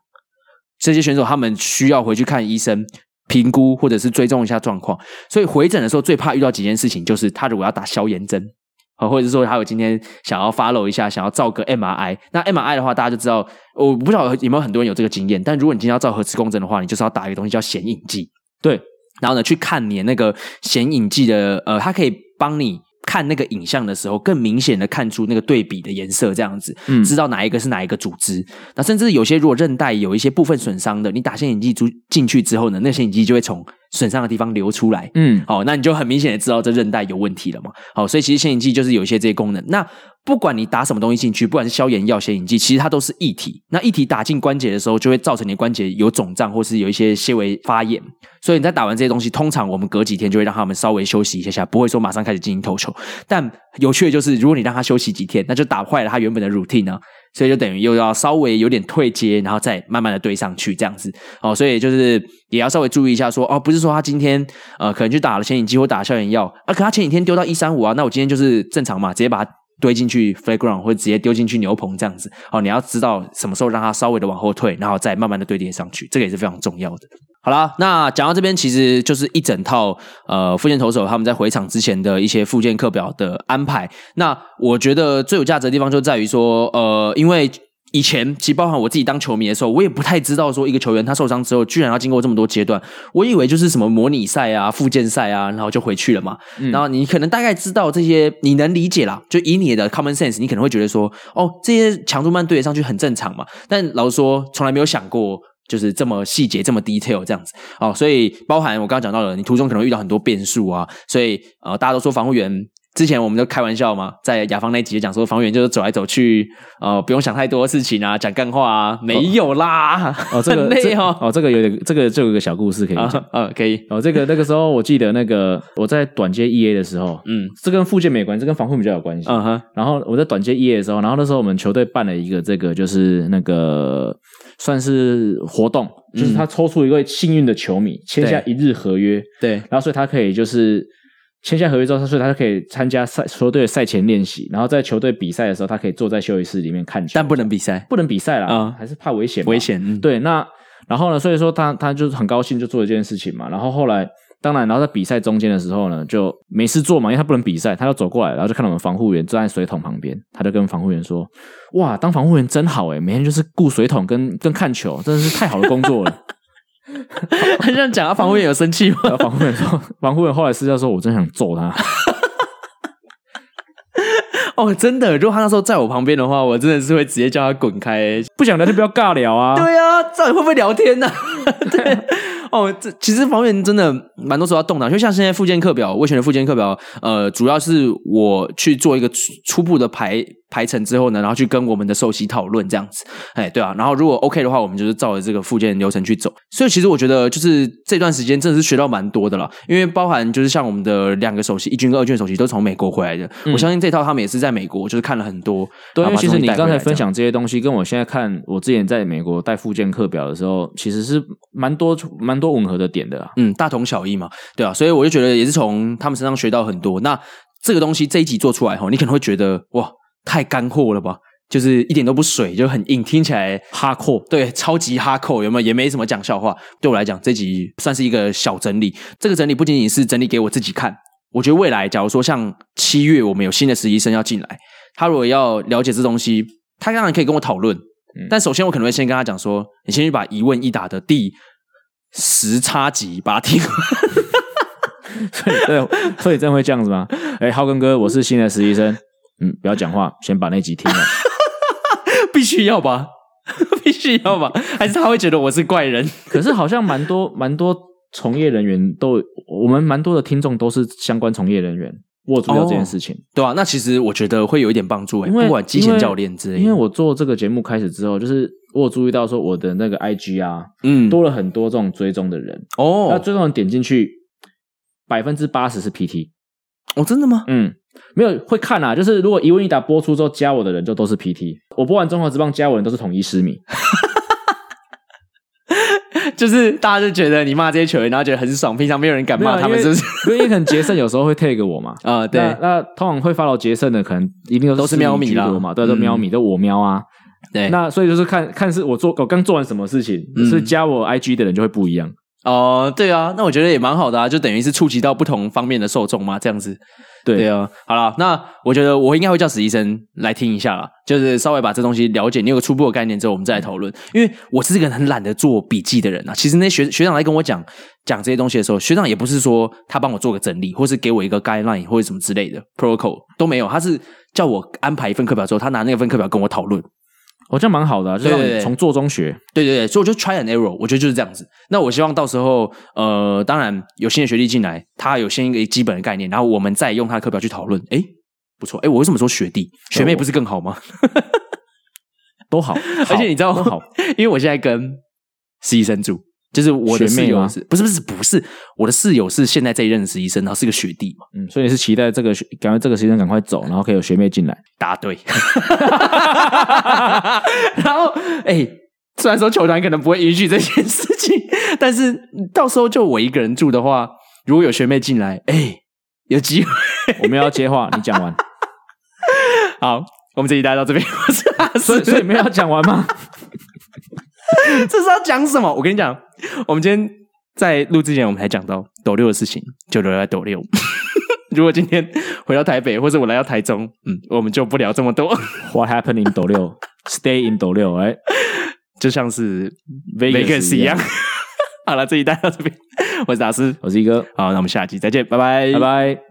这些选手他们需要回去看医生评估，或者是追踪一下状况。所以回诊的时候，最怕遇到几件事情，就是他如果要打消炎针，啊或者是说他有今天想要 follow 一下，想要照个 MRI。那 MRI 的话，大家就知道，我不知道有没有很多人有这个经验。但如果你今天要照核磁共振的话，你就是要打一个东西叫显影剂。对。然后呢，去看你那个显影剂的，呃，它可以帮你看那个影像的时候，更明显的看出那个对比的颜色，这样子，嗯，知道哪一个是哪一个组织。那甚至有些如果韧带有一些部分损伤的，你打显影剂进进去之后呢，那显影剂就会从损伤的地方流出来，嗯，好，那你就很明显的知道这韧带有问题了嘛。好，所以其实显影剂就是有一些这些功能。那不管你打什么东西进去，不管是消炎药、显影剂，其实它都是液体。那液体打进关节的时候，就会造成你的关节有肿胀，或是有一些纤维发炎。所以你在打完这些东西，通常我们隔几天就会让他们稍微休息一下下，不会说马上开始进行投球。但有趣的就是，如果你让他休息几天，那就打坏了他原本的 routine 呢。所以就等于又要稍微有点退阶，然后再慢慢的堆上去这样子。哦，所以就是也要稍微注意一下说，哦，不是说他今天呃可能去打了前引剂或打了消炎药，啊，可他前几天丢到一三五啊，那我今天就是正常嘛，直接把它。堆进去 playground 或者直接丢进去牛棚这样子哦，你要知道什么时候让它稍微的往后退，然后再慢慢的堆叠上去，这个也是非常重要的。好啦，那讲到这边，其实就是一整套呃复健投手他们在回场之前的一些复健课表的安排。那我觉得最有价值的地方就在于说，呃，因为。以前其实包含我自己当球迷的时候，我也不太知道说一个球员他受伤之后，居然要经过这么多阶段。我以为就是什么模拟赛啊、复健赛啊，然后就回去了嘛。嗯、然后你可能大概知道这些，你能理解啦。就以你的 common sense，你可能会觉得说，哦，这些强度慢对得上去很正常嘛。但老实说，从来没有想过就是这么细节、这么 detail 这样子。哦，所以包含我刚刚讲到了，你途中可能遇到很多变数啊。所以呃，大家都说防护员。之前我们就开玩笑嘛，在雅芳那集讲说，房务员就是走来走去，呃，不用想太多事情啊，讲干话啊，没有啦，哦，这个很累哦，哦，这个有点，这个就有个小故事可以讲，嗯，可以，哦，这个那个时候我记得那个我在短接 EA 的时候，嗯，这跟附件没关系，这跟防护比较有关系，嗯哼，然后我在短接 EA 的时候，然后那时候我们球队办了一个这个就是那个算是活动，就是他抽出一位幸运的球迷签下一日合约，对，然后所以他可以就是。签下合约之后，他所以他就可以参加赛球队的赛前练习，然后在球队比赛的时候，他可以坐在休息室里面看球，但不能比赛，不能比赛啦，啊、嗯，还是怕危险，危险。嗯、对，那然后呢，所以说他他就是很高兴就做一件事情嘛，然后后来当然，然后在比赛中间的时候呢，就没事做嘛，因为他不能比赛，他就走过来，然后就看到我们防护员站在水桶旁边，他就跟防护员说：“哇，当防护员真好诶，每天就是顾水桶跟跟看球，真的是太好的工作了。”他这样讲，他防护员有生气吗？然 后防护员说：“防护员后来私下说，我真想揍他。”哦，真的，如果他那时候在我旁边的话，我真的是会直接叫他滚开。不想聊就不要尬聊啊。对啊，这样会不会聊天呢、啊？对。哦，这其实防护员真的蛮多时候要动脑，就像现在附件课表，我选的附件课表，呃，主要是我去做一个初初步的排排成之后呢，然后去跟我们的首席讨论这样子，哎，对啊，然后如果 OK 的话，我们就是照着这个附件流程去走。所以其实我觉得就是这段时间真的是学到蛮多的了，因为包含就是像我们的两个首席，一军跟二军首席都从美国回来的，嗯、我相信这套他们也是在美国就是看了很多。对，因为其实你刚才分享这些东西，跟我现在看我之前在美国带附件课表的时候，其实是蛮多蛮多吻合的点的啦。嗯，大同小异嘛，对啊，所以我就觉得也是从他们身上学到很多。那这个东西这一集做出来后，你可能会觉得哇。太干货了吧，就是一点都不水，就很硬，听起来哈扣，对，超级哈扣，有没有？也没什么讲笑话。对我来讲，这集算是一个小整理。这个整理不仅仅是整理给我自己看，我觉得未来，假如说像七月我们有新的实习生要进来，他如果要了解这东西，他当然可以跟我讨论。嗯，但首先我可能会先跟他讲说，你先去把一问一答的第十差集把它听完。所以，对，所以真会这样子吗？哎，浩根哥，我是新的实习生。嗯，不要讲话，先把那集听了。必须要吧？必须要吧？还是他会觉得我是怪人？可是好像蛮多蛮多从业人员都，我们蛮多的听众都是相关从业人员。我注意到这件事情，哦、对啊，那其实我觉得会有一点帮助诶，因不管机械教练之类的。因为我做这个节目开始之后，就是我有注意到说我的那个 IG 啊，嗯，多了很多这种追踪的人哦。那追踪人点进去，百分之八十是 PT。哦，真的吗？嗯。没有会看啊，就是如果一问一答播出之后加我的人就都是 PT，我播完中华之棒加我的人都是统一狮迷，就是大家就觉得你骂这些球员，然后觉得很爽，平常没有人敢骂他们，是不是？因为可能杰森有时候会 tag 我嘛，啊、呃、对，那，那通常会 follow 杰森的可能一定都是喵米啦。嘛，对，都喵米，都我喵啊，对，那所以就是看看是我做我刚做完什么事情，嗯、是加我 IG 的人就会不一样。哦、呃，对啊，那我觉得也蛮好的啊，就等于是触及到不同方面的受众嘛，这样子。对，对啊，好了，那我觉得我应该会叫史医生来听一下啦，就是稍微把这东西了解，你有个初步的概念之后，我们再来讨论。因为我是一个很懒得做笔记的人啊。其实那学学长来跟我讲讲这些东西的时候，学长也不是说他帮我做个整理，或是给我一个 guideline 或者什么之类的 protocol 都没有，他是叫我安排一份课表之后，他拿那份课表跟我讨论。哦，这样蛮好的，啊，就是从做中学。对对对，所以我就 try and error，我觉得就是这样子。那我希望到时候，呃，当然有新的学弟进来，他有先一个基本的概念，然后我们再用他的课表去讨论。诶，不错。诶，我为什么说学弟？学妹不是更好吗？都好，而且你知道吗？好，因为我现在跟实习生住。就是我的室友是，不是不是不是，我的室友是现在这一任的实习生，然后是个学弟嘛，嗯，所以你是期待这个学，赶快这个实习生赶快走，然后可以有学妹进来。答对。然后，哎、欸，虽然说球团可能不会允许这件事情，但是到时候就我一个人住的话，如果有学妹进来，哎、欸，有机会。我们要接话，你讲完。好，我们这一带到这边，我是阿司，所以所以没有要讲完吗？这是要讲什么？我跟你讲，我们今天在录之前，我们还讲到斗六的事情，就留在斗六。如果今天回到台北，或者我来到台中，嗯，我们就不聊这么多。What happened in 斗六？Stay in 斗六，哎，就像是 Vegas 一样。好了，这一代到这边，我是大师，我是一哥。好，那我们下期再见，拜拜，拜拜。